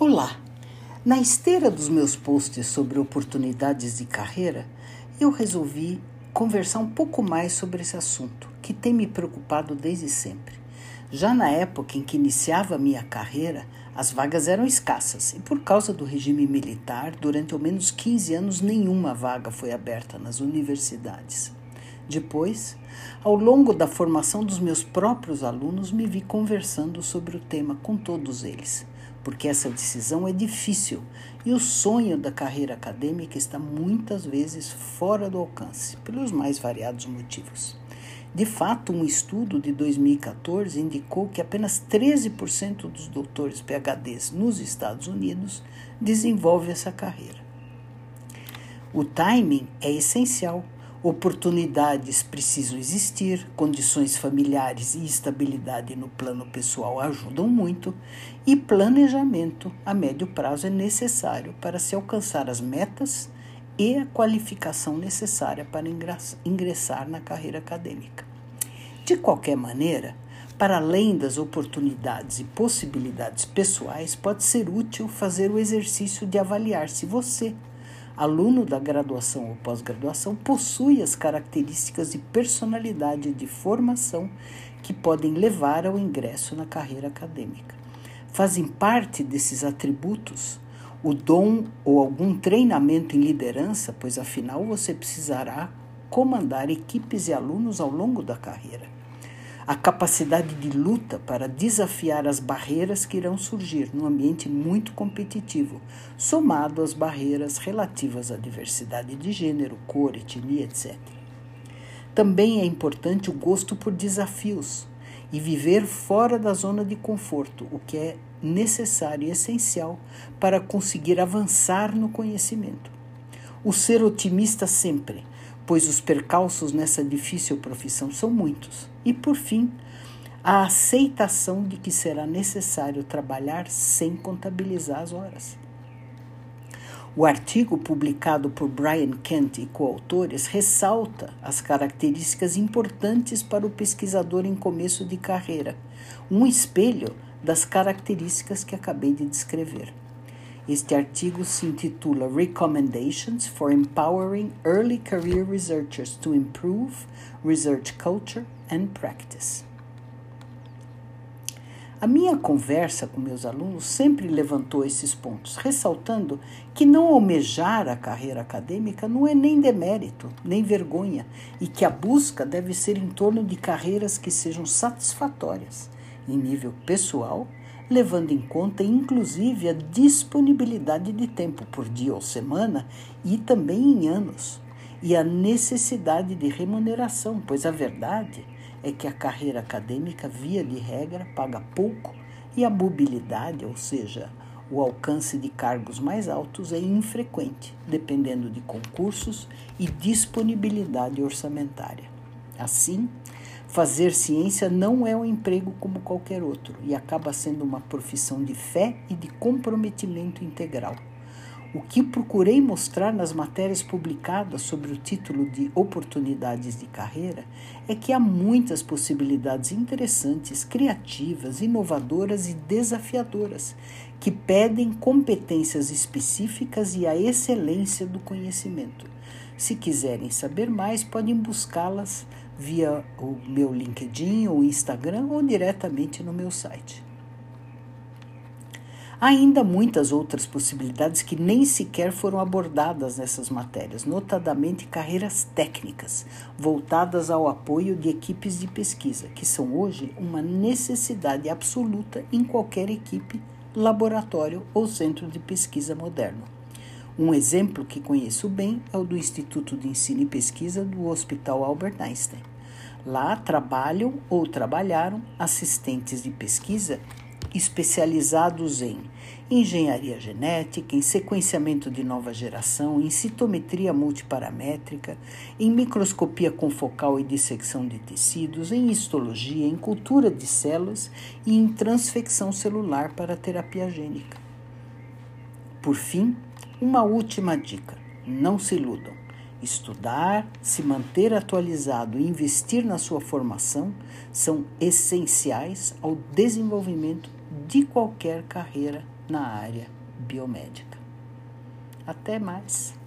Olá! Na esteira dos meus posts sobre oportunidades de carreira, eu resolvi conversar um pouco mais sobre esse assunto, que tem me preocupado desde sempre. Já na época em que iniciava a minha carreira, as vagas eram escassas e, por causa do regime militar, durante ao menos 15 anos nenhuma vaga foi aberta nas universidades. Depois, ao longo da formação dos meus próprios alunos, me vi conversando sobre o tema com todos eles porque essa decisão é difícil e o sonho da carreira acadêmica está muitas vezes fora do alcance, pelos mais variados motivos. De fato, um estudo de 2014 indicou que apenas 13% dos doutores PhDs nos Estados Unidos desenvolve essa carreira. O timing é essencial Oportunidades precisam existir, condições familiares e estabilidade no plano pessoal ajudam muito, e planejamento a médio prazo é necessário para se alcançar as metas e a qualificação necessária para ingressar na carreira acadêmica. De qualquer maneira, para além das oportunidades e possibilidades pessoais, pode ser útil fazer o exercício de avaliar se você aluno da graduação ou pós-graduação possui as características de personalidade de formação que podem levar ao ingresso na carreira acadêmica. Fazem parte desses atributos o dom ou algum treinamento em liderança, pois afinal você precisará comandar equipes e alunos ao longo da carreira a capacidade de luta para desafiar as barreiras que irão surgir num ambiente muito competitivo, somado às barreiras relativas à diversidade de gênero, cor, etnia, etc. Também é importante o gosto por desafios e viver fora da zona de conforto, o que é necessário e essencial para conseguir avançar no conhecimento. O ser otimista sempre, pois os percalços nessa difícil profissão são muitos. E, por fim, a aceitação de que será necessário trabalhar sem contabilizar as horas. O artigo publicado por Brian Kent e coautores ressalta as características importantes para o pesquisador em começo de carreira, um espelho das características que acabei de descrever. Este artigo se intitula Recommendations for Empowering Early Career Researchers to Improve Research Culture and Practice. A minha conversa com meus alunos sempre levantou esses pontos, ressaltando que não almejar a carreira acadêmica não é nem demérito, nem vergonha, e que a busca deve ser em torno de carreiras que sejam satisfatórias, em nível pessoal levando em conta inclusive a disponibilidade de tempo por dia ou semana e também em anos, e a necessidade de remuneração, pois a verdade é que a carreira acadêmica, via de regra, paga pouco e a mobilidade, ou seja, o alcance de cargos mais altos, é infrequente, dependendo de concursos e disponibilidade orçamentária. Assim, Fazer ciência não é um emprego como qualquer outro e acaba sendo uma profissão de fé e de comprometimento integral. O que procurei mostrar nas matérias publicadas sobre o título de Oportunidades de Carreira é que há muitas possibilidades interessantes, criativas, inovadoras e desafiadoras que pedem competências específicas e a excelência do conhecimento. Se quiserem saber mais, podem buscá-las via o meu LinkedIn ou Instagram ou diretamente no meu site. Há ainda muitas outras possibilidades que nem sequer foram abordadas nessas matérias, notadamente carreiras técnicas, voltadas ao apoio de equipes de pesquisa, que são hoje uma necessidade absoluta em qualquer equipe, laboratório ou centro de pesquisa moderno. Um exemplo que conheço bem é o do Instituto de Ensino e Pesquisa do Hospital Albert Einstein. Lá trabalham ou trabalharam assistentes de pesquisa especializados em engenharia genética, em sequenciamento de nova geração, em citometria multiparamétrica, em microscopia confocal e dissecção de tecidos, em histologia, em cultura de células e em transfecção celular para terapia gênica. Por fim, uma última dica: não se iludam. Estudar, se manter atualizado e investir na sua formação são essenciais ao desenvolvimento de qualquer carreira na área biomédica. Até mais!